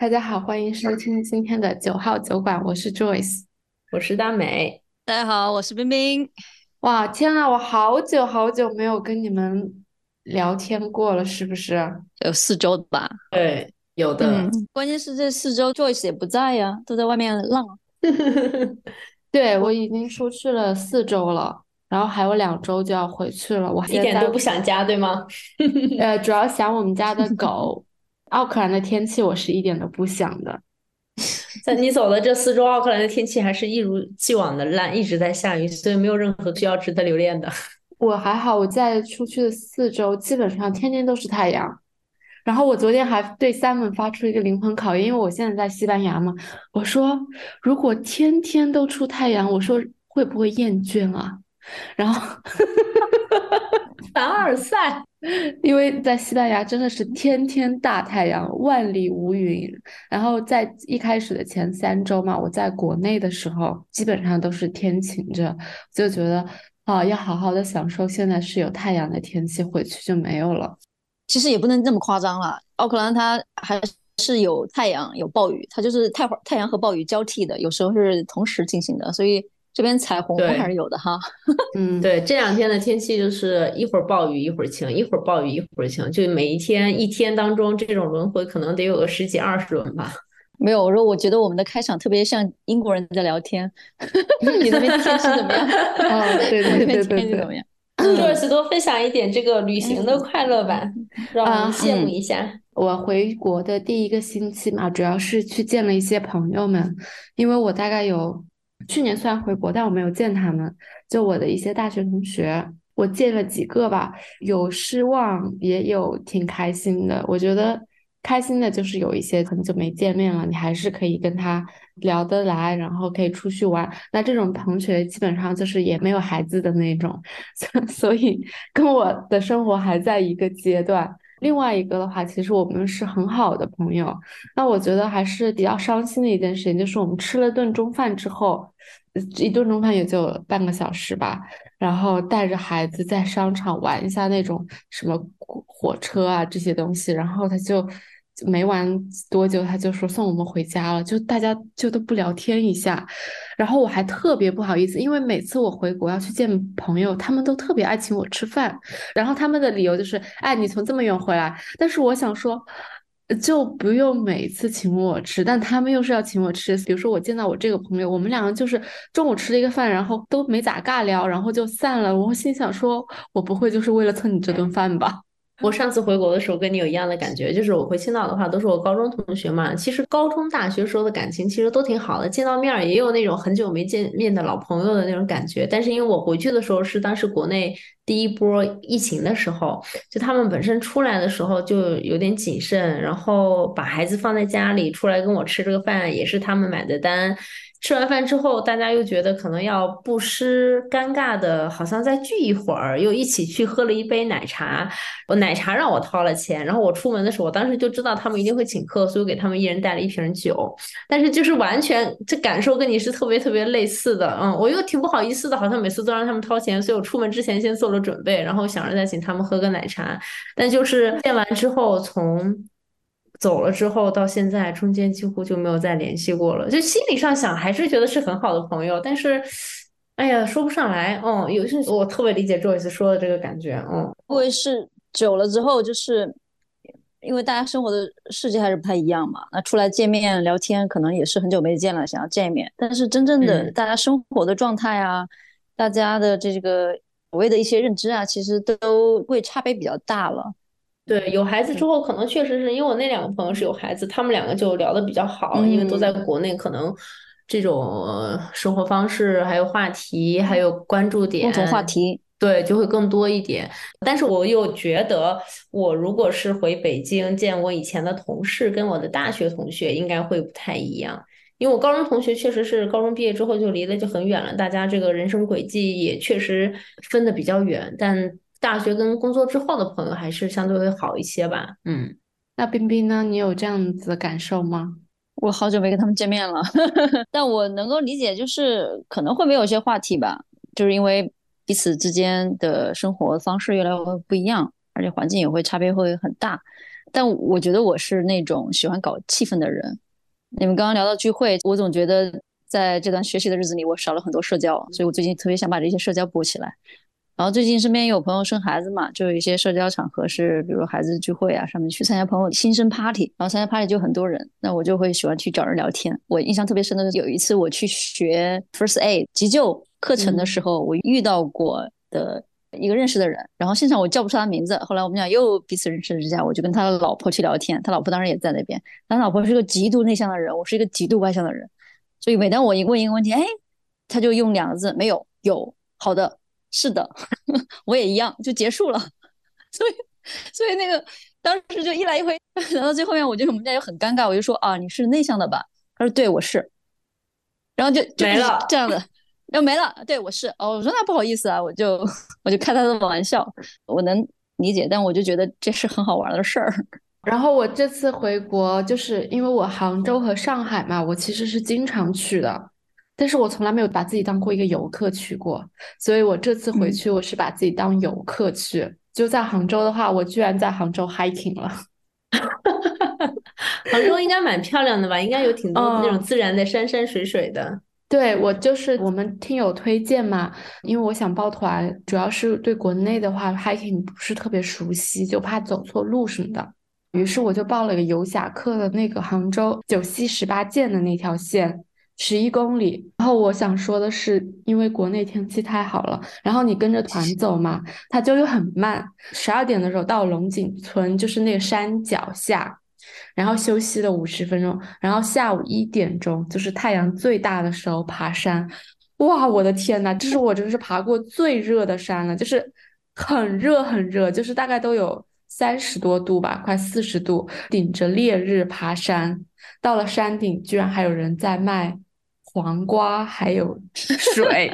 大家好，欢迎收听今天的九号酒馆，我是 Joyce，我是大美。大家好，我是冰冰。哇，天呐，我好久好久没有跟你们聊天过了，是不是？有四周吧？对，有的。嗯，关键是这四周 Joyce 也不在呀，都在外面浪。对，我已经出去了四周了，然后还有两周就要回去了。我一点都不想家，对吗？呃，主要想我们家的狗。奥克兰的天气我是一点都不想的。在你走的这四周，奥克兰的天气还是一如既往的烂，一直在下雨，所以没有任何需要值得留恋的。我还好，我在出去的四周基本上天天都是太阳。然后我昨天还对 Simon 发出一个灵魂考验，因为我现在在西班牙嘛。我说，如果天天都出太阳，我说会不会厌倦啊？然后。凡尔赛，因为在西班牙真的是天天大太阳，万里无云。然后在一开始的前三周嘛，我在国内的时候基本上都是天晴着，就觉得啊，要好好的享受现在是有太阳的天气，回去就没有了。其实也不能这么夸张了，奥克兰它还是有太阳有暴雨，它就是太太阳和暴雨交替的，有时候是同时进行的，所以。这边彩虹还是有的哈，嗯，对，这两天的天气就是一会儿暴雨一会儿晴，一会儿暴雨一会儿晴，就每一天一天当中这种轮回可能得有个十几二十轮吧。没有，我说我觉得我们的开场特别像英国人在聊天。你那边天气怎么样？哦，对对对对对。怎么样？多多分享一点这个旅行的快乐吧，让我们羡慕一下。我回国的第一个星期嘛，主要是去见了一些朋友们，因为我大概有。去年虽然回国，但我没有见他们。就我的一些大学同学，我见了几个吧，有失望，也有挺开心的。我觉得开心的就是有一些很久没见面了，你还是可以跟他聊得来，然后可以出去玩。那这种同学基本上就是也没有孩子的那种，所以跟我的生活还在一个阶段。另外一个的话，其实我们是很好的朋友。那我觉得还是比较伤心的一件事情，就是我们吃了顿中饭之后，一顿中饭也就半个小时吧，然后带着孩子在商场玩一下那种什么火车啊这些东西，然后他就。没玩多久，他就说送我们回家了，就大家就都不聊天一下。然后我还特别不好意思，因为每次我回国要去见朋友，他们都特别爱请我吃饭。然后他们的理由就是，哎，你从这么远回来。但是我想说，就不用每次请我吃，但他们又是要请我吃。比如说我见到我这个朋友，我们两个就是中午吃了一个饭，然后都没咋尬聊，然后就散了。我心想说，我不会就是为了蹭你这顿饭吧？我上次回国的时候跟你有一样的感觉，就是我回青岛的话都是我高中同学嘛。其实高中、大学时候的感情其实都挺好的，见到面儿也有那种很久没见面的老朋友的那种感觉。但是因为我回去的时候是当时国内第一波疫情的时候，就他们本身出来的时候就有点谨慎，然后把孩子放在家里出来跟我吃这个饭也是他们买的单。吃完饭之后，大家又觉得可能要不失尴尬的，好像再聚一会儿，又一起去喝了一杯奶茶。我奶茶让我掏了钱，然后我出门的时候，我当时就知道他们一定会请客，所以我给他们一人带了一瓶酒。但是就是完全这感受跟你是特别特别类似的，嗯，我又挺不好意思的，好像每次都让他们掏钱，所以我出门之前先做了准备，然后想着再请他们喝个奶茶。但就是见完之后，从。走了之后到现在，中间几乎就没有再联系过了。就心理上想，还是觉得是很好的朋友，但是，哎呀，说不上来。嗯，有些我特别理解 Joyce 说的这个感觉。嗯，因为是久了之后，就是因为大家生活的世界还是不太一样嘛。那出来见面聊天，可能也是很久没见了，想要见一面。但是真正的大家生活的状态啊，大家的这个所谓的一些认知啊，其实都会差别比较大了。对，有孩子之后，可能确实是因为我那两个朋友是有孩子，他们两个就聊得比较好，因为都在国内，可能这种生活方式、还有话题、还有关注点、共同话题，对，就会更多一点。但是我又觉得，我如果是回北京见我以前的同事，跟我的大学同学应该会不太一样，因为我高中同学确实是高中毕业之后就离得就很远了，大家这个人生轨迹也确实分得比较远，但。大学跟工作之后的朋友还是相对会好一些吧。嗯，那冰冰呢？你有这样子的感受吗？我好久没跟他们见面了，但我能够理解，就是可能会没有一些话题吧，就是因为彼此之间的生活方式越来越不一样，而且环境也会差别会很大。但我觉得我是那种喜欢搞气氛的人。你们刚刚聊到聚会，我总觉得在这段学习的日子里，我少了很多社交，所以我最近特别想把这些社交补起来。然后最近身边有朋友生孩子嘛，就有一些社交场合是，比如孩子聚会啊，上面去参加朋友新生 party，然后参加 party 就很多人，那我就会喜欢去找人聊天。我印象特别深的是有一次我去学 first aid 急救课程的时候，我遇到过的一个认识的人，然后现场我叫不出他名字，后来我们俩又彼此认识了之下，我就跟他的老婆去聊天，他老婆当然也在那边，他老婆是个极度内向的人，我是一个极度外向的人，所以每当我一问一个问题，哎，他就用两个字，没有，有，好的。是的，我也一样，就结束了。所以，所以那个当时就一来一回 聊到最后面，我觉得我们家就很尴尬。我就说啊，你是内向的吧？他说对，我是。然后就没了这样的，然后没了。对，我是。哦，我说那不好意思啊，我就我就开他的玩笑，我能理解，但我就觉得这是很好玩的事儿。然后我这次回国，就是因为我杭州和上海嘛，我其实是经常去的。但是我从来没有把自己当过一个游客去过，所以我这次回去我是把自己当游客去。就在杭州的话，我居然在杭州 hiking 了。杭州应该蛮漂亮的吧？应该有挺多那种自然的山山水水的。对我就是我们听友推荐嘛，因为我想报团，主要是对国内的话 hiking 不是特别熟悉，就怕走错路什么的。于是我就报了个游侠客的那个杭州九溪十八涧的那条线。十一公里，然后我想说的是，因为国内天气太好了，然后你跟着团走嘛，它就又很慢。十二点的时候到龙井村，就是那个山脚下，然后休息了五十分钟，然后下午一点钟，就是太阳最大的时候爬山。哇，我的天呐，这是我真是爬过最热的山了，就是很热很热，就是大概都有三十多度吧，快四十度，顶着烈日爬山，到了山顶居然还有人在卖。黄瓜还有水，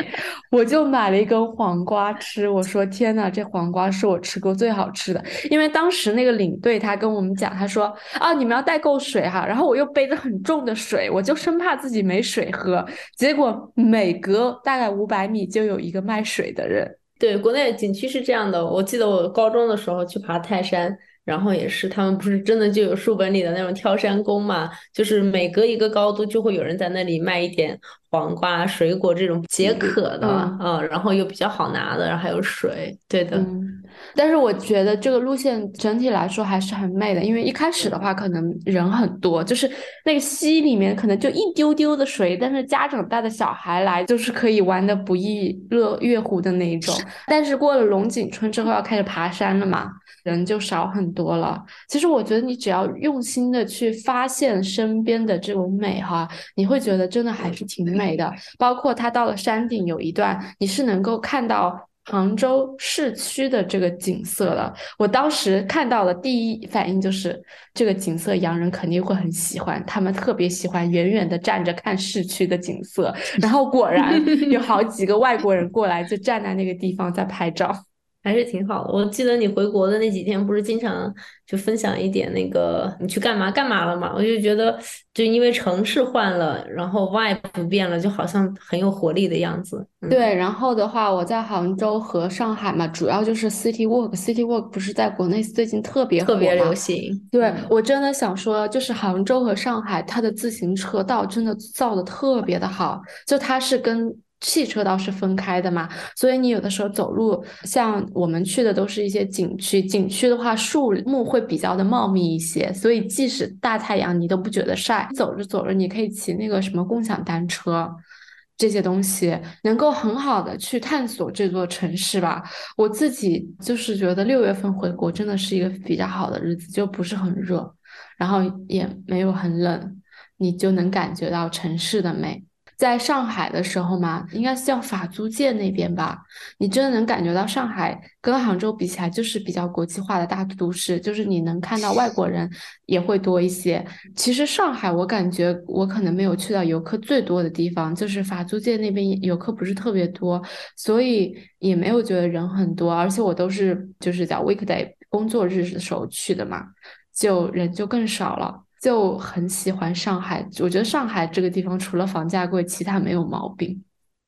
我就买了一根黄瓜吃。我说天呐，这黄瓜是我吃过最好吃的。因为当时那个领队他跟我们讲，他说啊，你们要带够水哈。然后我又背着很重的水，我就生怕自己没水喝。结果每隔大概五百米就有一个卖水的人。对，国内景区是这样的。我记得我高中的时候去爬泰山。然后也是，他们不是真的就有书本里的那种挑山工嘛？就是每隔一个高度，就会有人在那里卖一点黄瓜、水果这种解渴的嗯，然后又比较好拿的，然后还有水，对的。但是我觉得这个路线整体来说还是很美的，因为一开始的话可能人很多，就是那个溪里面可能就一丢丢的水，但是家长带着小孩来就是可以玩的不亦乐乐乎的那一种。但是过了龙井村之后要开始爬山了嘛。人就少很多了。其实我觉得你只要用心的去发现身边的这种美哈，你会觉得真的还是挺美的。包括他到了山顶有一段，你是能够看到杭州市区的这个景色了。我当时看到了第一反应就是这个景色，洋人肯定会很喜欢，他们特别喜欢远远的站着看市区的景色。然后果然 有好几个外国人过来，就站在那个地方在拍照。还是挺好的。我记得你回国的那几天，不是经常就分享一点那个你去干嘛干嘛了嘛？我就觉得，就因为城市换了，然后 vibe 不变了，就好像很有活力的样子。对，然后的话，我在杭州和上海嘛，主要就是 city walk，city walk 不是在国内最近特别特别流行。对我真的想说，就是杭州和上海，它的自行车道真的造的特别的好，就它是跟。汽车道是分开的嘛，所以你有的时候走路，像我们去的都是一些景区，景区的话树木会比较的茂密一些，所以即使大太阳你都不觉得晒。走着走着，你可以骑那个什么共享单车，这些东西能够很好的去探索这座城市吧。我自己就是觉得六月份回国真的是一个比较好的日子，就不是很热，然后也没有很冷，你就能感觉到城市的美。在上海的时候嘛，应该是叫法租界那边吧。你真的能感觉到上海跟杭州比起来，就是比较国际化的大都市，就是你能看到外国人也会多一些。其实上海，我感觉我可能没有去到游客最多的地方，就是法租界那边游客不是特别多，所以也没有觉得人很多。而且我都是就是在 weekday 工作日的时候去的嘛，就人就更少了。就很喜欢上海，我觉得上海这个地方除了房价贵，其他没有毛病。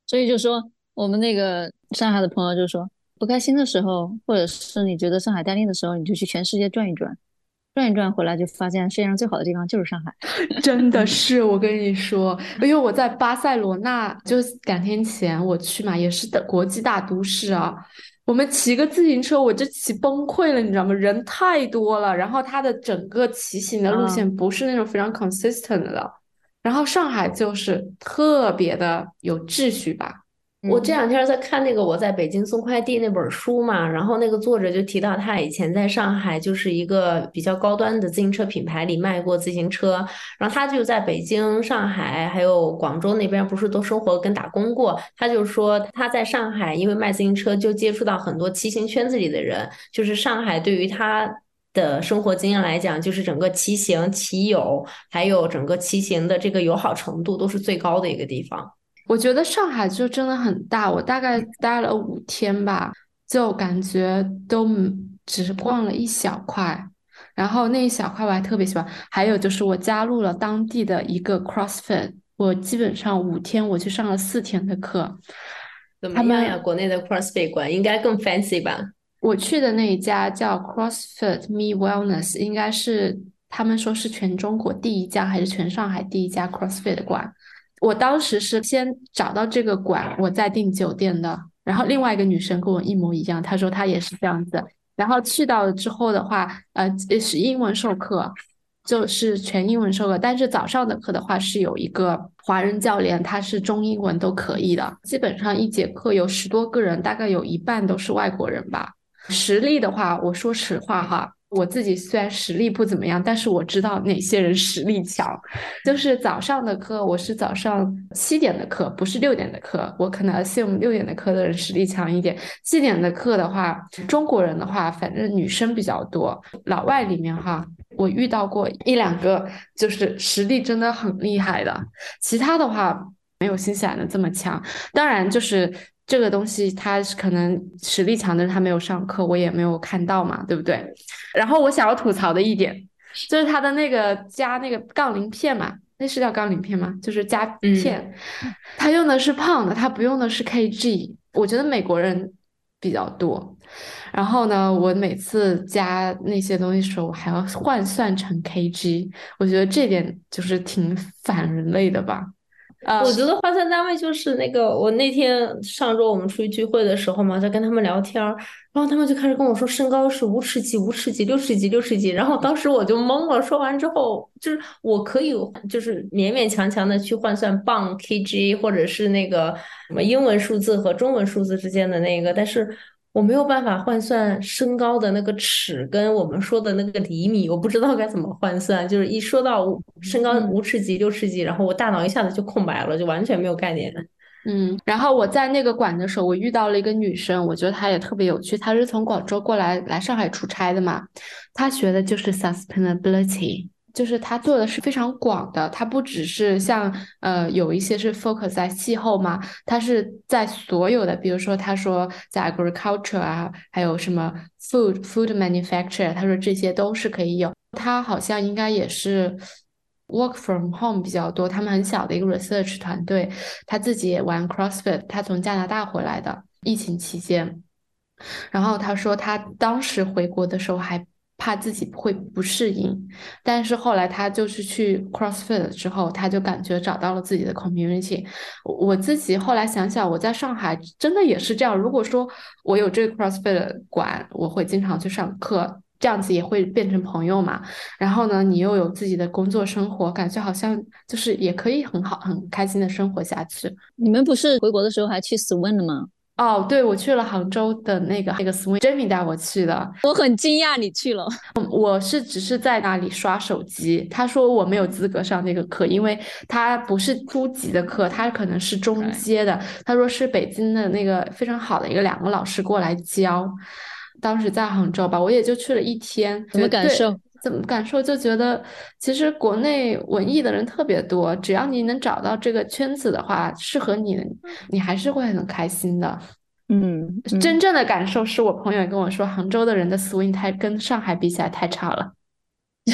所以就说我们那个上海的朋友就说，不开心的时候，或者是你觉得上海待腻的时候，你就去全世界转一转。转一转回来就发现世界上最好的地方就是上海。真的 是，我跟你说，因为我在巴塞罗那，就两天前我去嘛，也是的国际大都市啊。我们骑个自行车，我就骑崩溃了，你知道吗？人太多了，然后它的整个骑行的路线不是那种非常 consistent 的。然后上海就是特别的有秩序吧。我这两天在看那个我在北京送快递那本书嘛，然后那个作者就提到他以前在上海就是一个比较高端的自行车品牌里卖过自行车，然后他就在北京、上海还有广州那边不是都生活跟打工过，他就说他在上海因为卖自行车就接触到很多骑行圈子里的人，就是上海对于他的生活经验来讲，就是整个骑行、骑友还有整个骑行的这个友好程度都是最高的一个地方。我觉得上海就真的很大，我大概待了五天吧，就感觉都只是逛了一小块，然后那一小块我还特别喜欢。还有就是我加入了当地的一个 CrossFit，我基本上五天我去上了四天的课。怎么样呀？国内的 CrossFit 馆应该更 fancy 吧？我去的那一家叫 CrossFit Me Wellness，应该是他们说是全中国第一家还是全上海第一家 CrossFit 馆。我当时是先找到这个馆，我再订酒店的。然后另外一个女生跟我一模一样，她说她也是这样子。然后去到了之后的话，呃，是英文授课，就是全英文授课。但是早上的课的话是有一个华人教练，他是中英文都可以的。基本上一节课有十多个人，大概有一半都是外国人吧。实力的话，我说实话哈。我自己虽然实力不怎么样，但是我知道哪些人实力强。就是早上的课，我是早上七点的课，不是六点的课。我可能羡慕六点的课的人实力强一点。七点的课的话，中国人的话，反正女生比较多。老外里面哈，我遇到过一两个，就是实力真的很厉害的。其他的话，没有新西兰的这么强。当然，就是。这个东西他可能实力强但是他没有上课，我也没有看到嘛，对不对？然后我想要吐槽的一点就是他的那个加那个杠铃片嘛，那是叫杠铃片吗？就是加片，他用的是胖的，他不用的是 kg。我觉得美国人比较多，然后呢，我每次加那些东西时候，我还要换算成 kg，我觉得这点就是挺反人类的吧。我觉得换算单位就是那个，我那天上周我们出去聚会的时候嘛，在跟他们聊天，然后他们就开始跟我说身高是五尺几、五尺几、六尺几、六尺几，然后当时我就懵了。说完之后，就是我可以就是勉勉强强的去换算磅、kg，或者是那个什么英文数字和中文数字之间的那个，但是。我没有办法换算身高的那个尺跟我们说的那个厘米，我不知道该怎么换算。就是一说到身高五尺几、六尺几，然后我大脑一下子就空白了，就完全没有概念。嗯，然后我在那个馆的时候，我遇到了一个女生，我觉得她也特别有趣。她是从广州过来来上海出差的嘛，她学的就是 sustainability。就是他做的是非常广的，他不只是像呃有一些是 focus 在气候嘛，他是在所有的，比如说他说在 agriculture 啊，还有什么 food food manufacture，他说这些都是可以有。他好像应该也是 work from home 比较多，他们很小的一个 research 团队，他自己也玩 CrossFit，他从加拿大回来的，疫情期间，然后他说他当时回国的时候还。怕自己会不适应，但是后来他就是去 CrossFit 之后，他就感觉找到了自己的 community。我自己后来想想，我在上海真的也是这样。如果说我有这个 CrossFit 馆，我会经常去上课，这样子也会变成朋友嘛。然后呢，你又有自己的工作生活，感觉好像就是也可以很好、很开心的生活下去。你们不是回国的时候还去 Swim 了吗？哦，对，我去了杭州的那个那个 swing，Jamie 带我去的。我很惊讶你去了。我是只是在那里刷手机。他说我没有资格上那个课，因为他不是初级的课，他可能是中阶的。他说是北京的那个非常好的一个两个老师过来教。当时在杭州吧，我也就去了一天。怎么感受？怎么感受？就觉得其实国内文艺的人特别多，只要你能找到这个圈子的话，适合你，你还是会很开心的。嗯，真正的感受是我朋友跟我说，杭州的人的 swing 太跟上海比起来太差了。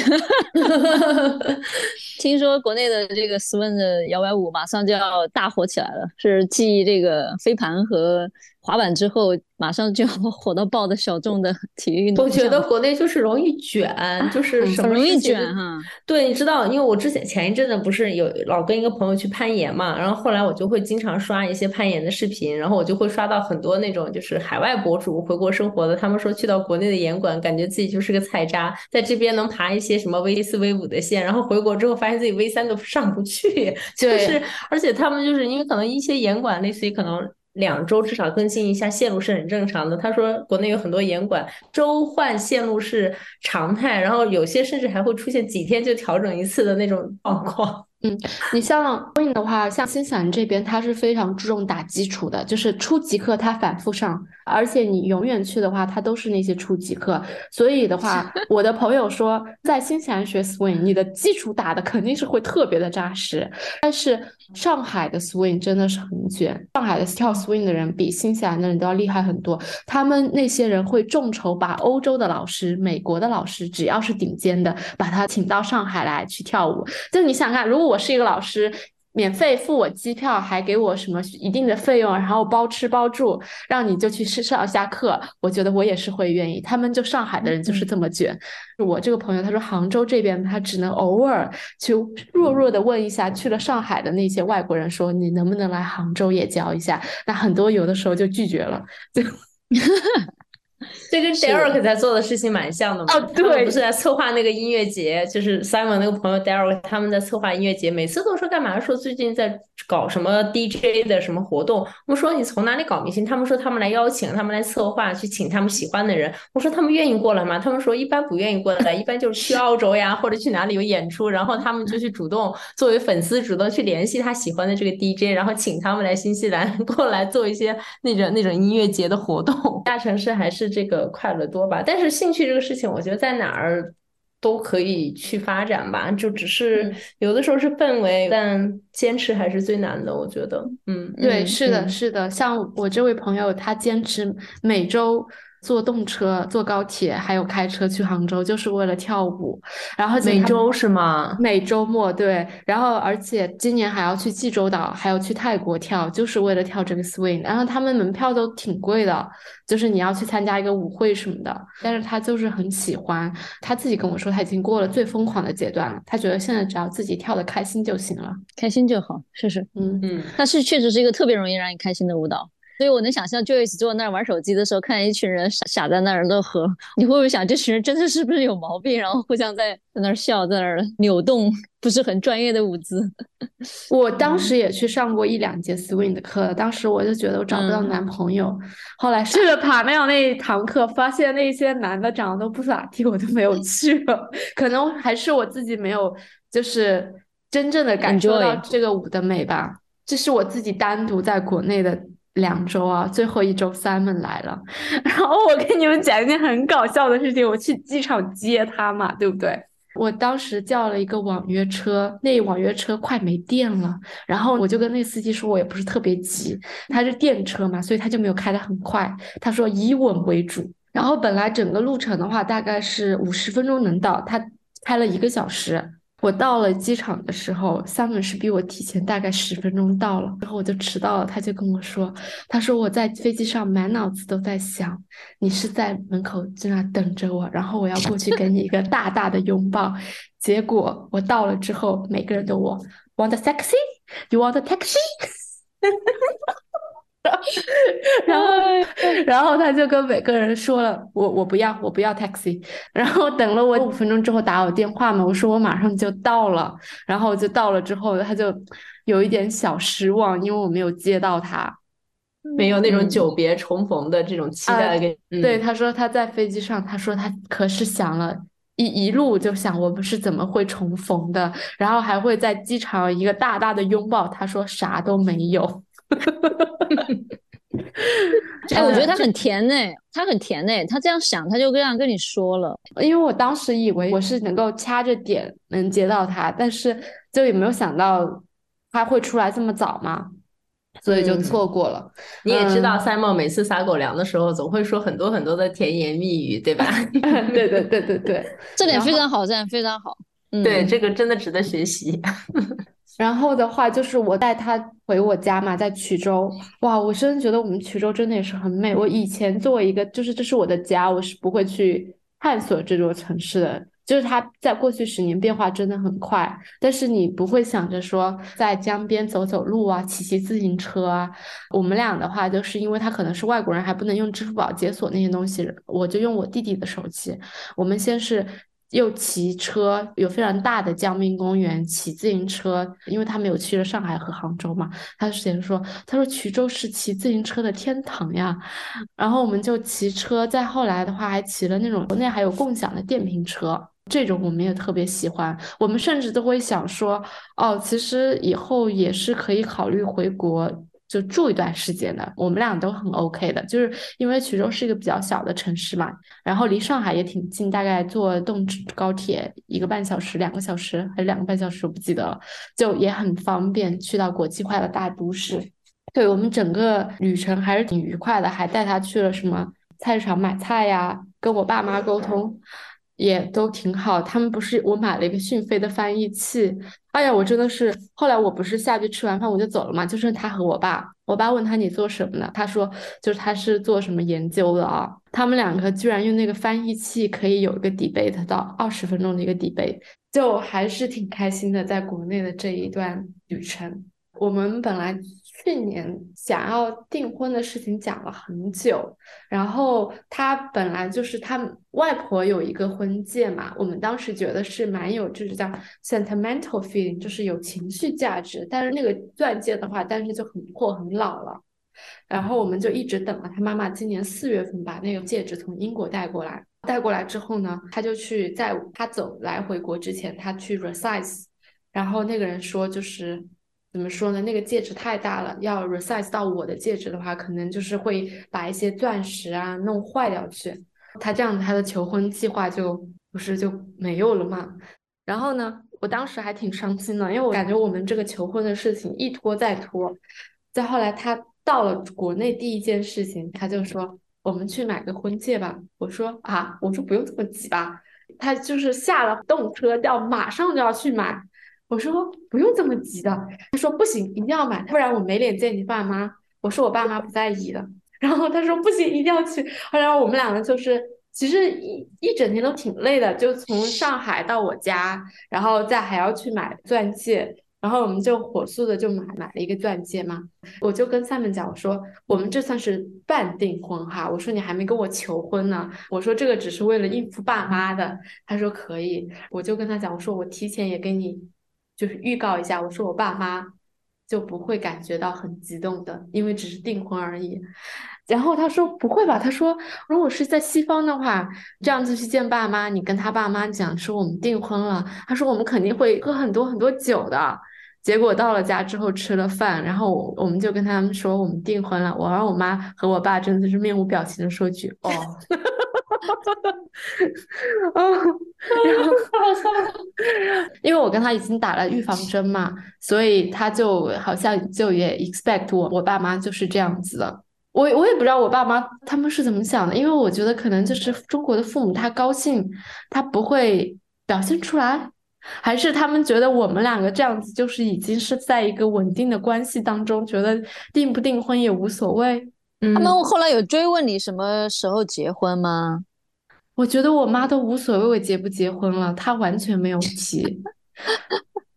听说国内的这个 swing 的摇摆舞马上就要大火起来了，是继这个飞盘和滑板之后，马上就要火到爆的小众的体育运动。我觉得国内就是容易卷，就 是什么容易卷哈。对，你知道，因为我之前前一阵子不是有老跟一个朋友去攀岩嘛，然后后来我就会经常刷一些攀岩的视频，然后我就会刷到很多那种就是海外博主回国生活的，他们说去到国内的岩馆，感觉自己就是个菜渣，在这边能爬一些什么 V 四、V 五的线，然后回国之后发现自己 V 三都上不去，就是而且他们就是因为可能一些岩馆类似于可能。两周至少更新一下线路是很正常的。他说，国内有很多严管，周换线路是常态，然后有些甚至还会出现几天就调整一次的那种状况。嗯，你像 Win 的话，像新西兰这边，它是非常注重打基础的，就是初级课它反复上，而且你永远去的话，它都是那些初级课。所以的话，我的朋友说，在新西兰学 Swing，你的基础打的肯定是会特别的扎实。但是上海的 Swing 真的是很卷，上海的跳 Swing 的人比新西兰的人都要厉害很多。他们那些人会众筹把欧洲的老师、美国的老师，只要是顶尖的，把他请到上海来去跳舞。就你想看，如果我。我是一个老师，免费付我机票，还给我什么一定的费用，然后包吃包住，让你就去上下课。我觉得我也是会愿意。他们就上海的人就是这么卷。我这个朋友他说，杭州这边他只能偶尔去弱弱的问一下去了上海的那些外国人，说你能不能来杭州也教一下？那很多有的时候就拒绝了。就。这跟 Derek 在做的事情蛮像的嘛？哦，对，不是在策划那个音乐节，就是 Simon 那个朋友 Derek 他们在策划音乐节，每次都说干嘛？说最近在搞什么 DJ 的什么活动。我说你从哪里搞明星？他们说他们来邀请，他们来策划，去请他们喜欢的人。我说他们愿意过来吗？他们说一般不愿意过来，一般就是去澳洲呀，或者去哪里有演出，然后他们就去主动作为粉丝主动去联系他喜欢的这个 DJ，然后请他们来新西兰 过来做一些那种那种音乐节的活动。大城市还是这个快乐。多吧，但是兴趣这个事情，我觉得在哪儿都可以去发展吧，就只是有的时候是氛围，但坚持还是最难的。我觉得，嗯，对，是的，是的。像我这位朋友，他坚持每周。坐动车、坐高铁，还有开车去杭州，就是为了跳舞。然后每周是吗？每周末对。然后而且今年还要去济州岛，还要去泰国跳，就是为了跳这个 swing。然后他们门票都挺贵的，就是你要去参加一个舞会什么的。但是他就是很喜欢，他自己跟我说他已经过了最疯狂的阶段了。他觉得现在只要自己跳的开心就行了，开心就好，是是，嗯嗯。但是确实是一个特别容易让你开心的舞蹈。所以我能想象，Joyce 坐在那儿玩手机的时候，看见一群人傻傻在那儿乐呵，你会不会想，这群人真的是不是有毛病？然后互相在在那儿笑，在那儿扭动，不是很专业的舞姿。我当时也去上过一两节 Swing 的课，当时我就觉得我找不到男朋友。后来去了塔庙那一堂课，发现那些男的长得都不咋地，我就没有去了。可能还是我自己没有，就是真正的感受到这个舞的美吧。这是我自己单独在国内的。两周啊，最后一周 Simon 来了，然后我跟你们讲一件很搞笑的事情，我去机场接他嘛，对不对？我当时叫了一个网约车，那网约车快没电了，然后我就跟那司机说，我也不是特别急，他是电车嘛，所以他就没有开得很快，他说以稳为主。然后本来整个路程的话大概是五十分钟能到，他开了一个小时。我到了机场的时候，Simon 是比我提前大概十分钟到了，然后我就迟到了。他就跟我说：“他说我在飞机上满脑子都在想，你是在门口在那等着我，然后我要过去给你一个大大的拥抱。结果我到了之后，每个人都我 want a taxi，you want a taxi。” 然后，然后他就跟每个人说了，我我不要，我不要 taxi。然后等了我五分钟之后打我电话嘛，我说我马上就到了。然后就到了之后，他就有一点小失望，因为我没有接到他，没有那种久别重逢的这种期待。对，他说他在飞机上，他说他可是想了一一路就想我们是怎么会重逢的，然后还会在机场一个大大的拥抱。他说啥都没有。哎，我觉得他很甜呢，他很甜呢，他这样想，他就这样跟你说了。因为我当时以为我是能够掐着点能接到他，但是就也没有想到他会出来这么早嘛，所以就错过了。你也知道，Simon 每次撒狗粮的时候，总会说很多很多的甜言蜜语，对吧？对对对对对，这点非常好，这点非常好。对，这个真的值得学习。然后的话，就是我带他回我家嘛，在衢州，哇，我真的觉得我们衢州真的也是很美。我以前作为一个，就是这是我的家，我是不会去探索这座城市的。就是它在过去十年变化真的很快，但是你不会想着说在江边走走路啊，骑骑自行车啊。我们俩的话，就是因为他可能是外国人，还不能用支付宝解锁那些东西，我就用我弟弟的手机。我们先是。又骑车，有非常大的江滨公园，骑自行车，因为他没有去了上海和杭州嘛，他之前说，他说衢州是骑自行车的天堂呀，然后我们就骑车，再后来的话还骑了那种国内还有共享的电瓶车，这种我们也特别喜欢，我们甚至都会想说，哦，其实以后也是可以考虑回国。就住一段时间的，我们俩都很 OK 的，就是因为衢州是一个比较小的城市嘛，然后离上海也挺近，大概坐动高铁一个半小时、两个小时还是两个半小时，我不记得了，就也很方便去到国际化的大都市。对我们整个旅程还是挺愉快的，还带他去了什么菜市场买菜呀，跟我爸妈沟通。也都挺好，他们不是我买了一个讯飞的翻译器，哎呀，我真的是，后来我不是下去吃完饭我就走了嘛，就剩他和我爸，我爸问他你做什么的，他说就是他是做什么研究的啊，他们两个居然用那个翻译器可以有一个 debate 到二十分钟的一个 debate，就还是挺开心的，在国内的这一段旅程，我们本来。去年想要订婚的事情讲了很久，然后他本来就是他外婆有一个婚戒嘛，我们当时觉得是蛮有，就是叫 sentimental feeling，就是有情绪价值。但是那个钻戒的话，但是就很破很老了，然后我们就一直等了他妈妈今年四月份把那个戒指从英国带过来，带过来之后呢，他就去在他走来回国之前，他去 resize，然后那个人说就是。怎么说呢？那个戒指太大了，要 resize 到我的戒指的话，可能就是会把一些钻石啊弄坏掉去。他这样，他的求婚计划就不是就没有了嘛。然后呢，我当时还挺伤心的，因为我感觉我们这个求婚的事情一拖再拖。再后来，他到了国内第一件事情，他就说我们去买个婚戒吧。我说啊，我说不用这么急吧。他就是下了动车，要马上就要去买。我说不用这么急的，他说不行，一定要买，不然我没脸见你爸妈。我说我爸妈不在意的，然后他说不行，一定要去。后来我们两个就是，其实一一整天都挺累的，就从上海到我家，然后再还要去买钻戒，然后我们就火速的就买买了一个钻戒嘛。我就跟 Simon 讲，我说我们这算是半订婚哈，我说你还没跟我求婚呢，我说这个只是为了应付爸妈的。他说可以，我就跟他讲，我说我提前也给你。就是预告一下，我说我爸妈就不会感觉到很激动的，因为只是订婚而已。然后他说不会吧？他说如果是在西方的话，这样子去见爸妈，你跟他爸妈讲说我们订婚了，他说我们肯定会喝很多很多酒的。结果到了家之后吃了饭，然后我们就跟他们说我们订婚了。我让我妈和我爸真的是面无表情的说句哦。哈哈哈哈哈！然后，因为我跟他已经打了预防针嘛，所以他就好像就也 expect 我，我爸妈就是这样子的。我我也不知道我爸妈他们是怎么想的，因为我觉得可能就是中国的父母，他高兴他不会表现出来，还是他们觉得我们两个这样子就是已经是在一个稳定的关系当中，觉得订不订婚也无所谓。他们后来有追问你什么时候结婚吗？我觉得我妈都无所谓我结不结婚了，她完全没有提。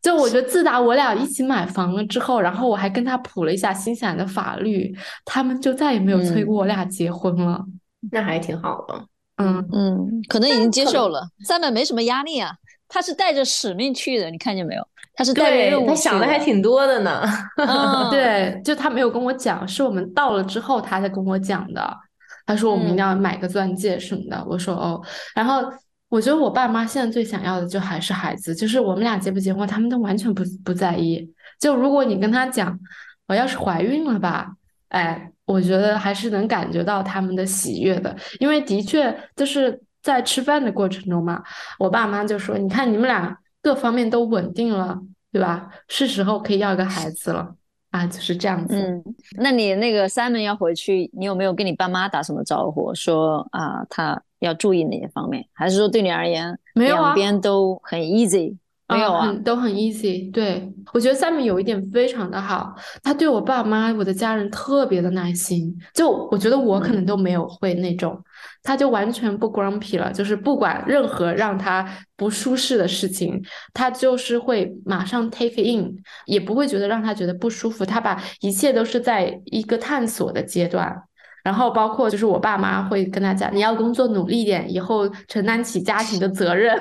就我觉得自打我俩一起买房了之后，然后我还跟她普了一下新西兰的法律，他们就再也没有催过我俩结婚了。那还挺好的。嗯嗯，可能已经接受了。三本没什么压力啊，他是带着使命去的，你看见没有？他是带着任务他想的还挺多的呢。对，就他没有跟我讲，是我们到了之后他才跟我讲的。他说我们一定要买个钻戒什么的。我说哦。然后我觉得我爸妈现在最想要的就还是孩子，就是我们俩结不结婚，他们都完全不不在意。就如果你跟他讲我要是怀孕了吧，哎，我觉得还是能感觉到他们的喜悦的，因为的确就是在吃饭的过程中嘛，我爸妈就说你看你们俩各方面都稳定了，对吧？是时候可以要一个孩子了。啊，就是这样子。嗯，那你那个 Simon 要回去，你有没有跟你爸妈打什么招呼，说啊，他要注意哪些方面？还是说对你而言，没有两边都很 easy？没有啊，很都很 easy。对，我觉得 Sam 有一点非常的好，他对我爸妈、我的家人特别的耐心。就我觉得我可能都没有会那种，他就完全不 grumpy 了，就是不管任何让他不舒适的事情，他就是会马上 take in，也不会觉得让他觉得不舒服。他把一切都是在一个探索的阶段。然后包括就是我爸妈会跟他讲，你要工作努力点，以后承担起家庭的责任。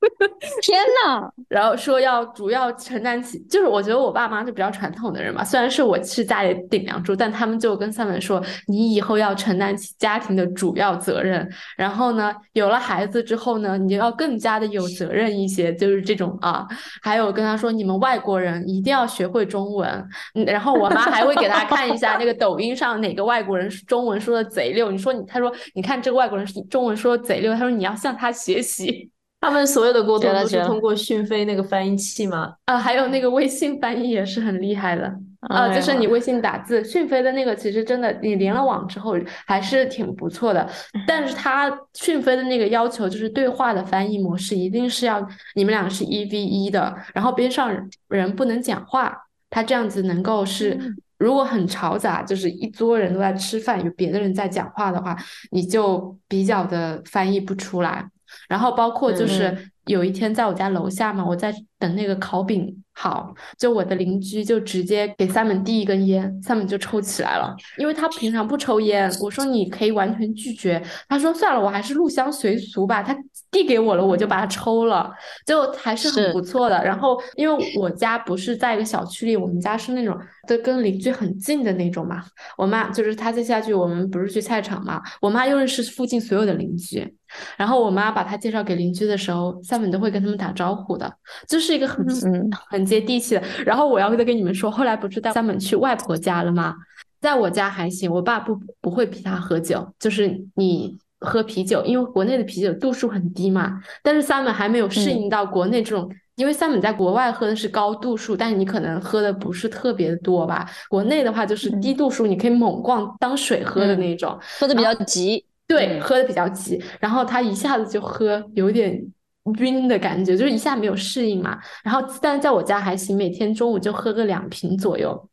天呐！然后说要主要承担起，就是我觉得我爸妈是比较传统的人嘛，虽然是我是家里顶梁柱，但他们就跟三本说，你以后要承担起家庭的主要责任。然后呢，有了孩子之后呢，你就要更加的有责任一些，就是这种啊。还有跟他说，你们外国人一定要学会中文。嗯，然后我妈还会给他看一下那个抖音上哪个外国人中文说的贼溜。你说你，他说你看这个外国人中文说的贼溜，他说你要向他学习。他们所有的沟通都是通过讯飞那个翻译器吗？啊，还有那个微信翻译也是很厉害的啊，就是你微信打字，讯飞的那个其实真的，你连了网之后还是挺不错的。但是它讯飞的那个要求就是对话的翻译模式一定是要你们两个是一 v 一的，然后边上人不能讲话，它这样子能够是如果很嘈杂，就是一桌人都在吃饭，有别的人在讲话的话，你就比较的翻译不出来。然后包括就是有一天在我家楼下嘛，我在等那个烤饼好，就我的邻居就直接给三门递一根烟，三门就抽起来了，因为他平常不抽烟。我说你可以完全拒绝，他说算了，我还是入乡随俗吧。他递给我了，我就把它抽了，就还是很不错的。然后因为我家不是在一个小区里，我们家是那种就跟邻居很近的那种嘛。我妈就是她再下去我们不是去菜场嘛，我妈又认识附近所有的邻居。然后我妈把他介绍给邻居的时候，三本都会跟他们打招呼的，就是一个很很接地气的。然后我要再跟你们说，后来不是带三本去外婆家了吗？在我家还行，我爸不不会逼他喝酒，就是你喝啤酒，因为国内的啤酒度数很低嘛。但是三本还没有适应到国内这种，因为三本在国外喝的是高度数，但是你可能喝的不是特别多吧。国内的话就是低度数，你可以猛灌当水喝的那种，喝的比较急。对，喝的比较急，然后他一下子就喝有点晕的感觉，就是一下没有适应嘛。然后，但是在我家还行，每天中午就喝个两瓶左右。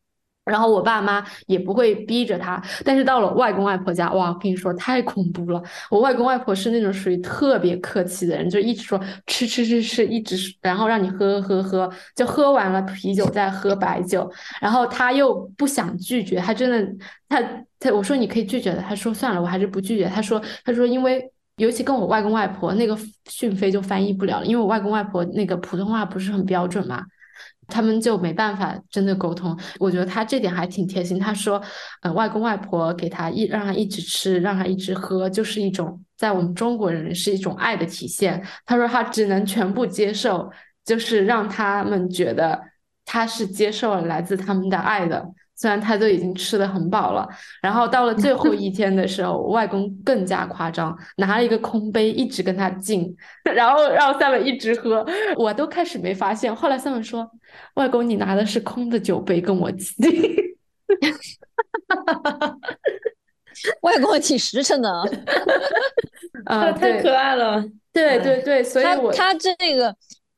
然后我爸妈也不会逼着他，但是到了外公外婆家，哇，我跟你说太恐怖了。我外公外婆是那种属于特别客气的人，就一直说吃吃吃吃，一直然后让你喝喝喝，就喝完了啤酒再喝白酒。然后他又不想拒绝，他真的他他我说你可以拒绝的，他说算了，我还是不拒绝。他说他说因为尤其跟我外公外婆那个讯飞就翻译不了了，因为我外公外婆那个普通话不是很标准嘛。他们就没办法真的沟通，我觉得他这点还挺贴心。他说，呃，外公外婆给他一让他一直吃，让他一直喝，就是一种在我们中国人是一种爱的体现。他说他只能全部接受，就是让他们觉得他是接受了来自他们的爱的。虽然他都已经吃的很饱了，然后到了最后 一天的时候，我外公更加夸张，拿了一个空杯一直跟他敬，然后让三文一直喝，我都开始没发现，后来三文说：“外公，你拿的是空的酒杯跟我敬。外公挺实诚的啊，太可爱了，对对对，所以我他这个。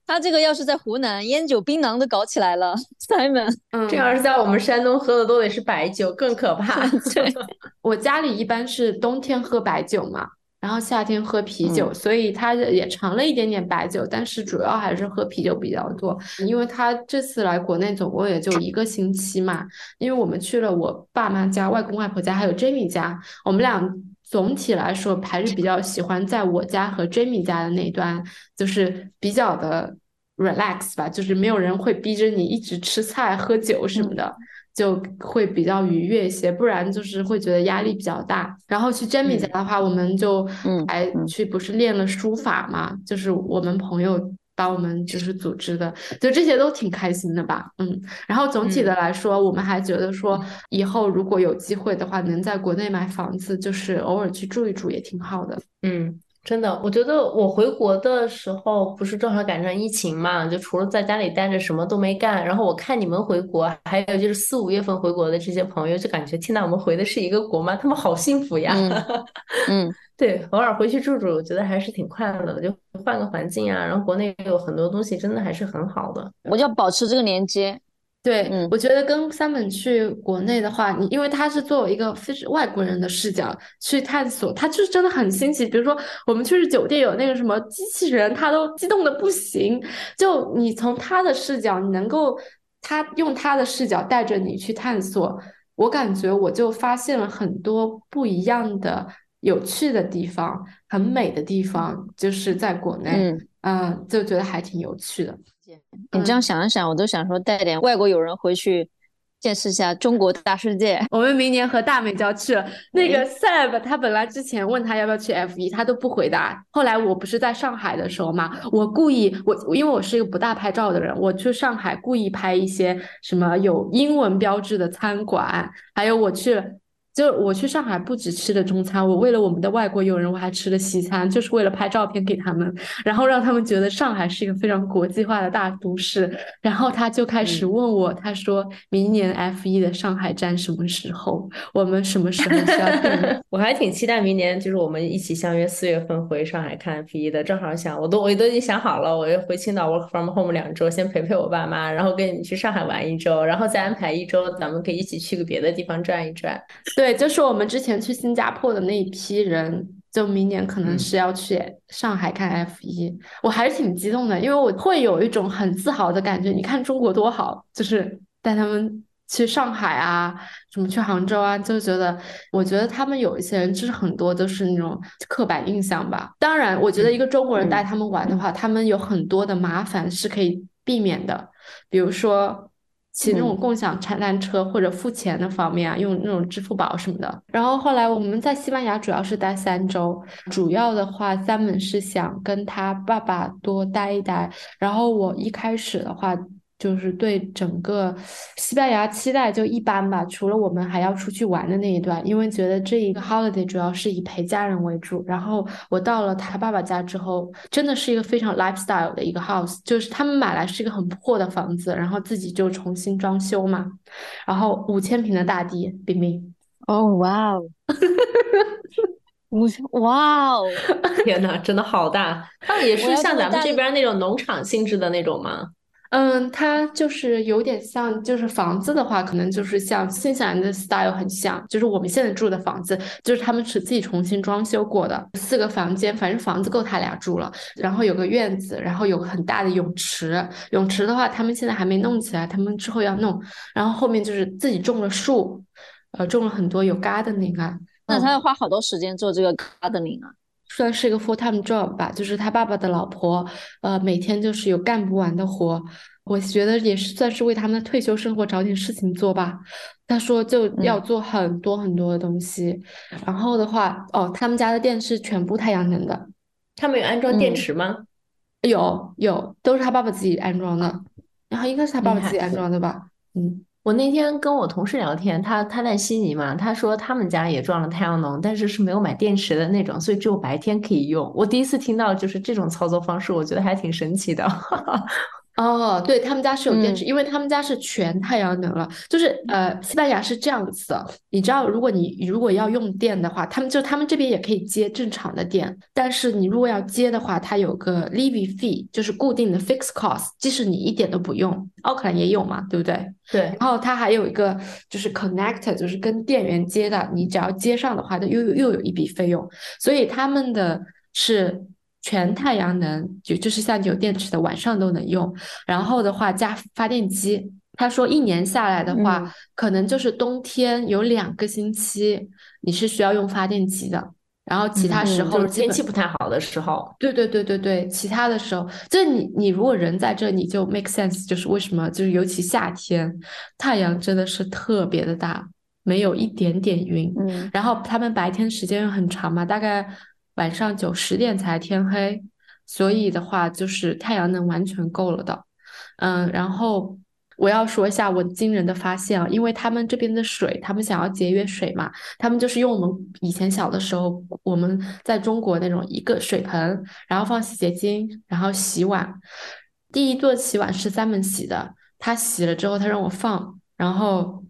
他这个要是在湖南，烟酒槟榔都搞起来了。Simon，这要是在我们山东喝的都得是白酒，更可怕。对，我家里一般是冬天喝白酒嘛，然后夏天喝啤酒，所以他也尝了一点点白酒，但是主要还是喝啤酒比较多。因为他这次来国内总共也就一个星期嘛，因为我们去了我爸妈家、外公外婆家，还有 Jamie 家，我们俩。总体来说还是比较喜欢在我家和 Jamie 家的那一端，就是比较的 relax 吧，就是没有人会逼着你一直吃菜喝酒什么的，就会比较愉悦一些。不然就是会觉得压力比较大。然后去 Jamie 家的话，我们就还去不是练了书法嘛，就是我们朋友。帮我们就是组织的，就这些都挺开心的吧，嗯。然后总体的来说，我们还觉得说，以后如果有机会的话，能在国内买房子，就是偶尔去住一住也挺好的，嗯。真的，我觉得我回国的时候不是正好赶上疫情嘛，就除了在家里待着什么都没干。然后我看你们回国，还有就是四五月份回国的这些朋友，就感觉天呐，我们回的是一个国吗？他们好幸福呀！嗯，对，偶尔回去住住，我觉得还是挺快乐的，就换个环境啊。然后国内有很多东西，真的还是很好的。我就要保持这个连接。对，嗯我觉得跟 Simon 去国内的话，你因为他是作为一个非外国人的视角去探索，他就是真的很新奇。比如说，我们去酒店有那个什么机器人，他都激动的不行。就你从他的视角，你能够他用他的视角带着你去探索，我感觉我就发现了很多不一样的有趣的地方，很美的地方，就是在国内，嗯，嗯，就觉得还挺有趣的。你这样想一想，我都想说带点外国友人回去见识一下中国大世界。我们明年和大美就要去了。那个 Seb，他本来之前问他要不要去 F 一，他都不回答。后来我不是在上海的时候嘛，我故意我因为我是一个不大拍照的人，我去上海故意拍一些什么有英文标志的餐馆，还有我去。就我去上海不止吃的中餐，我为了我们的外国友人，我还吃了西餐，就是为了拍照片给他们，然后让他们觉得上海是一个非常国际化的大都市。然后他就开始问我，他说明年 F 一的上海站什么时候？我们什么时候需要订？我还挺期待明年，就是我们一起相约四月份回上海看 F 一的。正好想，我都我都已经想好了，我要回青岛 work from home 两周，先陪陪我爸妈，然后跟你去上海玩一周，然后再安排一周，咱们可以一起去个别的地方转一转。对，就是我们之前去新加坡的那一批人，就明年可能嗯是要去上海看 F 一，我还是挺激动的，因为我会有一种很自豪的感觉。你看中国多好，就是带他们去上海啊，什么去杭州啊，就觉得，我觉得他们有一些人就是很多都是那种刻板印象吧。当然，我觉得一个中国人带他们玩的话，他们有很多的麻烦是可以避免的，比如说。骑那种共享踩单车或者付钱的方面啊，用那种支付宝什么的。然后后来我们在西班牙主要是待三周，主要的话三门是想跟他爸爸多待一待。然后我一开始的话。就是对整个西班牙期待就一般吧，除了我们还要出去玩的那一段，因为觉得这一个 holiday 主要是以陪家人为主。然后我到了他爸爸家之后，真的是一个非常 lifestyle 的一个 house，就是他们买来是一个很破的房子，然后自己就重新装修嘛，然后五千平的大地，冰冰。哦，哇哦，五千哇哦，天呐，真的好大！那也是像咱们这边那种农场性质的那种吗？嗯，它就是有点像，就是房子的话，可能就是像新西兰的 style 很像，就是我们现在住的房子，就是他们是自己重新装修过的，四个房间，反正房子够他俩住了，然后有个院子，然后有个很大的泳池，泳池的话他们现在还没弄起来，他们之后要弄，然后后面就是自己种了树，呃，种了很多有 gardening 啊，那他要花好多时间做这个 gardening 啊。算是一个 full time job 吧，就是他爸爸的老婆，呃，每天就是有干不完的活，我觉得也是算是为他们的退休生活找点事情做吧。他说就要做很多很多的东西，然后的话，哦，他们家的电是全部太阳能的，他们有安装电池吗？有有，都是他爸爸自己安装的，然后应该是他爸爸自己安装的吧，嗯。我那天跟我同事聊天，他他在悉尼嘛，他说他们家也装了太阳能，但是是没有买电池的那种，所以只有白天可以用。我第一次听到就是这种操作方式，我觉得还挺神奇的。哦，对他们家是有电池，因为他们家是全太阳能了。就是呃，西班牙是这样子的，你知道，如果你如果要用电的话，他们就他们这边也可以接正常的电，但是你如果要接的话，它有个 levy fee，就是固定的 fixed cost，即使你一点都不用，奥克兰也有嘛，对不对？对。然后它还有一个就是 connector，就是跟电源接的，你只要接上的话，它又又有一笔费用，所以他们的是。全太阳能，就就是像有电池的，晚上都能用。然后的话加发电机，他说一年下来的话，嗯可能就是冬天有两个星期你是需要用发电机的，然后其他时嗯就是天气不太好的时候。对对对对对，其他的时候，就是你你如果人在这，你就 make sense，就是为什么就是尤其夏天，太阳真的是特别的大，没有一点点云。嗯然后他们白天时间又很长嘛，大概晚上九十点才天黑，所以的话就是太阳能完全够了的。嗯，然后我要说一下我惊人的发现啊，因为他们这边的水，他们想要节约水嘛，他们就是用我们以前小的时候我们在中国那种一个水盆，然后放洗洁精，然后洗碗。第一顿洗碗是三门洗的，他洗了之后他让我放，然后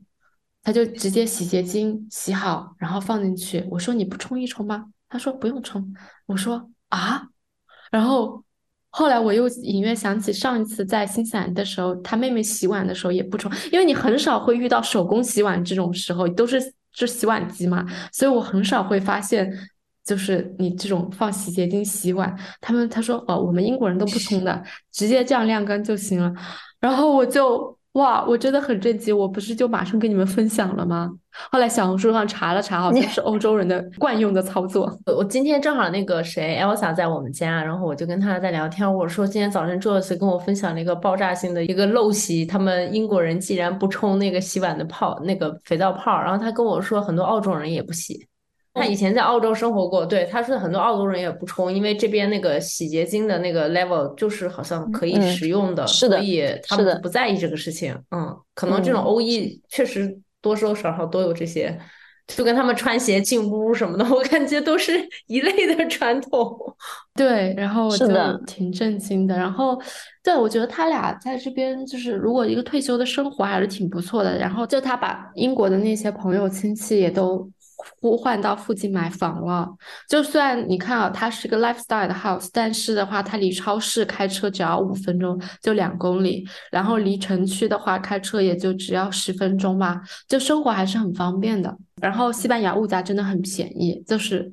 他就直接洗洁精洗好，然后放进去。我说你不冲一冲吗？他说不用冲。我说啊，然后。后来我又隐约想起上一次在新西兰的时候，他妹妹洗碗的时候也不冲，因为你很少会遇到手工洗碗这种时候，都是是洗碗机嘛，所以我很少会发现，就是你这种放洗洁精洗碗，他们他说哦，我们英国人都不冲的，直接这样晾干就行了，然后我就。哇，我真的很震惊！我不是就马上跟你们分享了吗？后来小红书上查了查，好像是欧洲人的惯用的操作。我今天正好那个谁，Elsa 在我们家，然后我就跟她在聊天。我说今天早晨 Joyce 跟我分享了一个爆炸性的一个陋习，他们英国人既然不冲那个洗碗的泡，那个肥皂泡，然后他跟我说很多澳洲人也不洗。他以前在澳洲生活过，对他说很多澳洲人也不冲，因为这边那个洗洁精的那个 level 就是好像可以使用的，是的，所以他们不在意这个事情。嗯，可能这种欧 E 确实多多少少都有这些，就跟他们穿鞋进屋什么的，我感觉都是一类的传统。对，然后我就挺震惊的。然后，对我觉得他俩在这边就是如果一个退休的生活还是挺不错的。然后就他把英国的那些朋友亲戚也都。呼唤到附近买房了，就算你看啊，它是个 lifestyle 的 house，但是的话，它离超市开车只要五分钟，就两公里，然后离城区的话，开车也就只要十分钟吧，就生活还是很方便的。然后西班牙物价真的很便宜，就是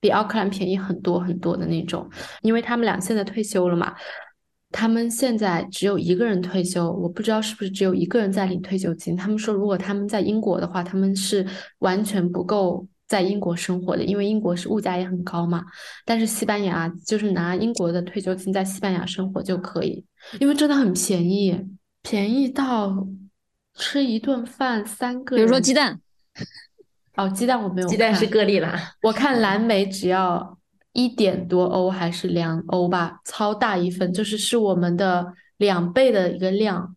比奥克兰便宜很多很多的那种，因为他们俩现在退休了嘛。他们现在只有一个人退休，我不知道是不是只有一个人在领退休金。他们说，如果他们在英国的话，他们是完全不够在英国生活的，因为英国是物价也很高嘛。但是西班牙就是拿英国的退休金在西班牙生活就可以，因为真的很便宜，便宜到吃一顿饭三个。比如说鸡蛋，哦，鸡蛋我没有，鸡蛋是个例啦。我看蓝莓只要。一点多欧还是两欧吧，超大一份，就是是我们的两倍的一个量。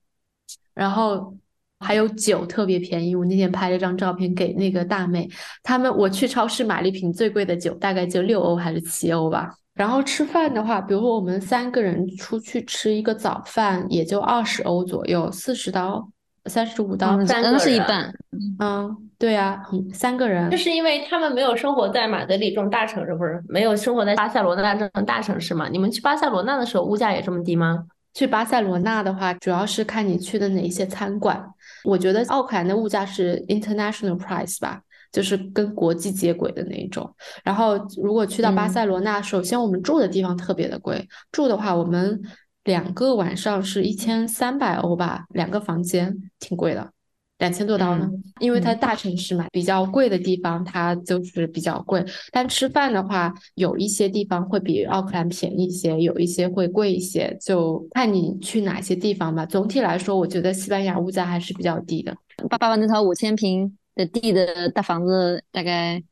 然后还有酒特别便宜，我那天拍了张照片给那个大妹，他们我去超市买了一瓶最贵的酒，大概就六欧还是七欧吧。然后吃饭的话，比如说我们三个人出去吃一个早饭，也就二十欧左右，四十刀。三十五刀，三个是一半。嗯，对呀，三个人。就是因为他们没有生活在马德里这种大城市，不是没有生活在巴塞罗那这种大城市嘛？你们去巴塞罗那的时候，物价也这么低吗？去巴塞罗那的话，主要是看你去的哪一些餐馆。我觉得奥克兰的物价是 international price 吧，就是跟国际接轨的那一种。然后如果去到巴塞罗那，首先我们住的地方特别的贵，住的话我们。两个晚上是一千三百欧吧，两个房间挺贵的，两千多刀呢。因为它大城市嘛，比较贵的地方它就是比较贵。但吃饭的话，有一些地方会比奥克兰便宜一些，有一些会贵一些，就看你去哪些地方吧。总体来说，我觉得西班牙物价还是比较低的。爸爸那套五千平的地的大房子，大概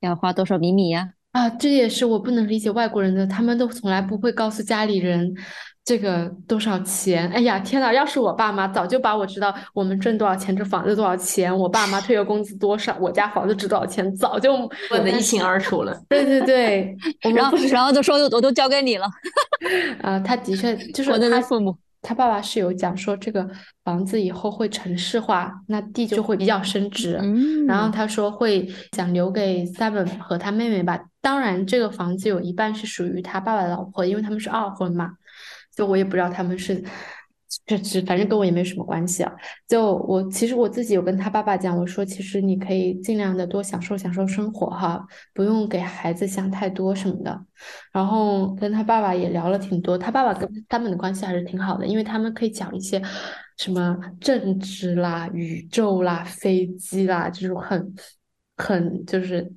要花多少米米呀？啊，这也是我不能理解外国人的，他们都从来不会告诉家里人。这个多少钱？哎呀，天呐！要是我爸妈早就把我知道我们挣多少钱，这房子多少钱，我爸妈退休工资多少，我家房子值多少钱，早就问的一清二楚了。对对对，然后然后就说我都交给你了。啊，他的确就是他父母，他爸爸是有讲说这个房子以后会城市化，那地就会比较升值。嗯，然后他说会想留给 Seven 和他妹妹吧。当然，这个房子有一半是属于他爸爸的老婆，因为他们是二婚嘛。就我也不知道他们是，这这反正跟我也没什么关系啊。就我其实我自己有跟他爸爸讲，我说其实你可以尽量的多享受享受生活哈，不用给孩子想太多什么的。然后跟他爸爸也聊了挺多，他爸爸跟他们的关系还是挺好的，因为他们可以讲一些什么政治啦、宇宙啦、飞机啦这种很很就是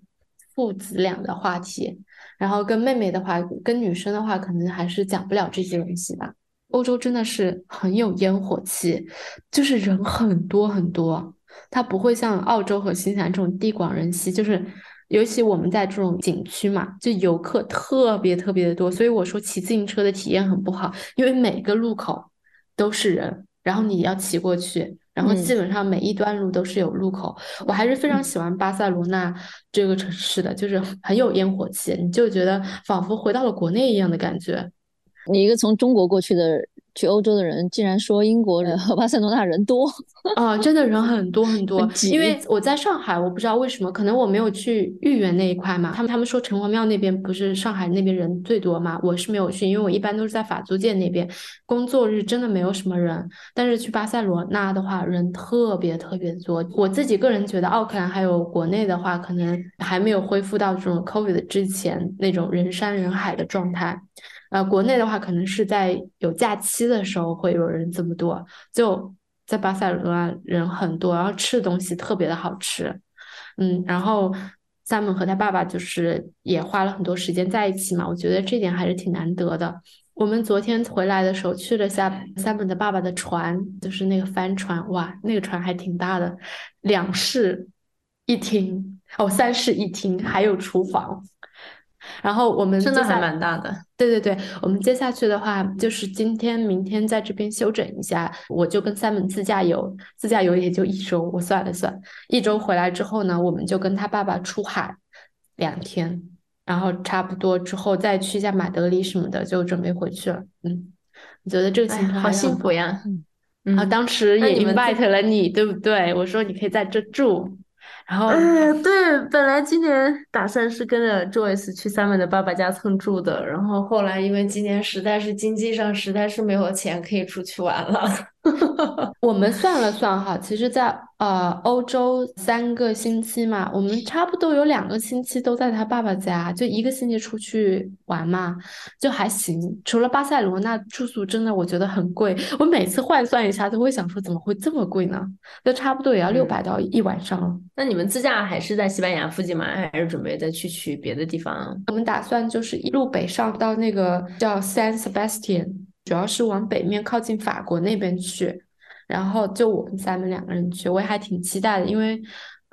父子俩的话题。然后跟妹妹的话，跟女生的话，可能还是讲不了这些东西吧。欧洲真的是很有烟火气，就是人很多很多，它不会像澳洲和新西兰这种地广人稀，就是尤其我们在这种景区嘛，就游客特别特别的多，所以我说骑自行车的体验很不好，因为每个路口都是人，然后你要骑过去，然后嗯基本上每一段路都是有路口。我还是非常喜欢巴塞罗那这个城市的，就是很有烟火气，你就觉得仿佛回到了国内一样的感觉。你一个从中国过去的去欧洲的人，竟然说英国人和巴塞罗那人多，啊，真的人很 多很多很，因为我在上海，我不知道为什么，可能我没有去豫园那一块嘛。他们他们说城隍庙那边不是上海那边人最多嘛，我是没有去，因为我一般都是在法租界那边，工作日真的没有什么人。但是去巴塞罗那的话，人特别特别多。我自己个人觉得，奥克兰还有国内的话，可能还没有恢复到这种 COVID 之前那种人山人海的状态。呃，国内的话，可能是在有假期的时候会有人这么多，就在巴塞罗那人很多，然后吃的东西特别的好吃，嗯，然后 Simon 和他爸爸就是也花了很多时间在一起嘛，我觉得这点还是挺难得的。我们昨天回来的时候去了下 Simon 的爸爸的船，就是那个帆船，哇，那个船还挺大的，两室一厅，哦，三室一厅，还有厨房。然后我们真的还蛮大的。对对对，我们接下去的话，就是今天、明天在这边休整一下，我就跟 Simon 自驾游，自驾游也就一周，我算了算，一周回来之后呢，我们就跟他爸爸出海两天，然后差不多之后再去一下马德里什么的，就准备回去了。嗯，我觉得这个哎行，程好幸福呀！嗯啊，嗯，当时也 invite 了你，对不对？我说你可以在这住，然后哎，对，本来今年打算是跟着 Joyce 去 Simon 的爸爸家蹭住的，然后后来因为今年实在是经济上实在是没有钱可以出去玩了。我们算了算哈，其实在，呃欧洲三个星期嘛，我们差不多有两个星期都在他爸爸家，就一个星期出去玩嘛，就还行。除了巴塞罗那住宿真的我觉得很贵，我每次换算一下都会想说怎么会这么贵呢？就差不多也要六百到一晚上了。那你们自驾还是在西班牙附近吗？还是准备再去去别的地方？我们打算就是一路北上到那个叫 San Sebastian，主要是往北面靠近法国那边去，然后就我们三个两个人去，我也还挺期待的，因为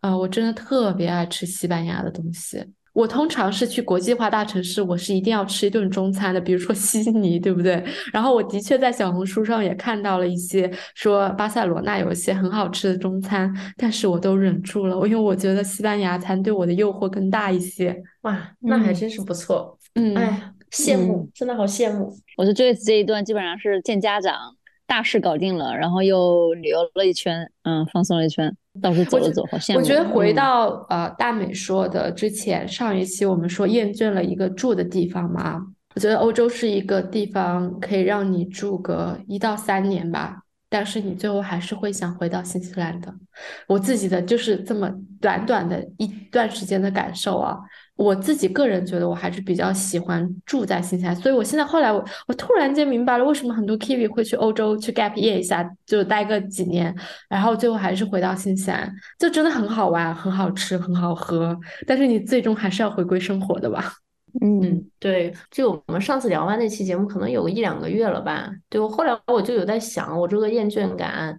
呃我真的特别爱吃西班牙的东西。我通常是去国际化大城市，我是一定要吃一顿中餐的，比如说 悉尼，对不对？然后我的确在小红书上也看到了一些说巴塞罗那有一些很好吃的中餐，但是我都忍住了，因为我觉得西班牙餐对我的诱惑更大一些。哇，那还嗯真是不错。嗯，哎，羡慕，真的好羡慕。我是 Joyce 这一段基本上是见家长，大事搞定了，然后又旅游了一圈，嗯，放松了一圈，到处走了走，好羡慕。我觉得回嗯到呃大美说的之前上一期我们说厌倦了一个住的地方嘛，我觉得欧洲是一个地方可以让你住个一到三年吧，但是你最后还是会想回到新西兰的。我自己的就是这么短短的一段时间的感受啊。我自己个人觉得我还是比较喜欢住在新西兰，所以我现在后来我我突然间明白了为什么很多 Kiwi 会去欧洲去 gap year 一下，就待个几年，然后最后还是回到新西兰，就真的很好玩、很好吃、很好喝，但是你最终还是要回归生活的吧？嗯，嗯，对，就我们上次聊完那期节目，可能有个一两个月了吧。对，我后来我就有在想，我这个厌倦感，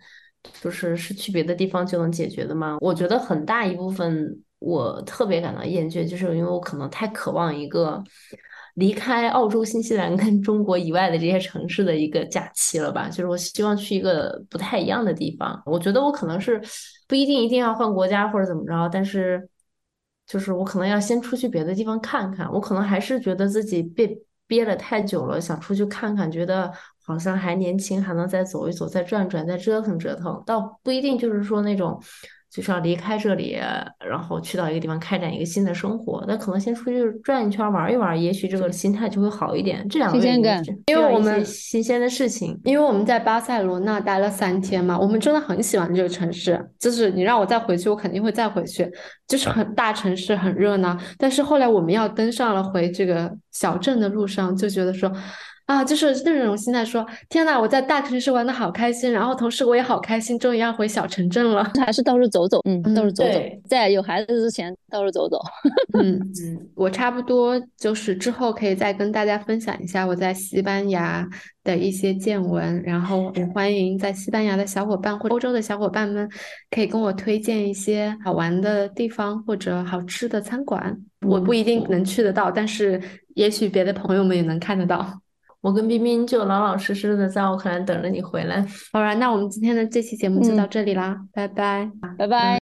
就是是去别的地方就能解决的吗？我觉得很大一部分我特别感到厌倦，就是因为我可能太渴望一个离开澳洲、新西兰跟中国以外的这些城市的一个假期了吧。就是我希望去一个不太一样的地方。我觉得我可能是不一定一定要换国家或者怎么着，但是。就是我可能要先出去别的地方看看，我可能还是觉得自己被憋了太久了，想出去看看，觉得好像还年轻，还能再走一走，再转转，再折腾折腾，倒不一定就是说那种就是要离开这里，然后去到一个地方开展一个新的生活，那可能先出去转一圈玩一玩，也许这个心态就会好一点。这两个月新鲜感因为我们新鲜的事情，因为我们在巴塞罗那待了三天嘛，我们真的很喜欢这个城市。就是你让我再回去，我肯定会再回去。就是很大城市，很热闹。但是后来我们要登上了回这个小镇的路上，就觉得说，啊，就是那种心态说，天呐，我在大城市玩的好开心，然后同时我也好开心，终于要回小城镇了。还是到处走走，嗯，到处走走对，在有孩子之前到处走走。嗯，嗯，我差不多就是之后可以再跟大家分享一下我在西班牙的一些见闻，然后也欢迎在西班牙的小伙伴或者欧洲的小伙伴们可以跟我推荐一些好玩的地方或者好吃的餐馆。我不一定能去得到，但是也许别的朋友们也能看得到。我跟冰冰就老老实实的在奥克兰等着你回来。好啦，那我们今天的这期节目就到这里啦，拜拜，拜拜。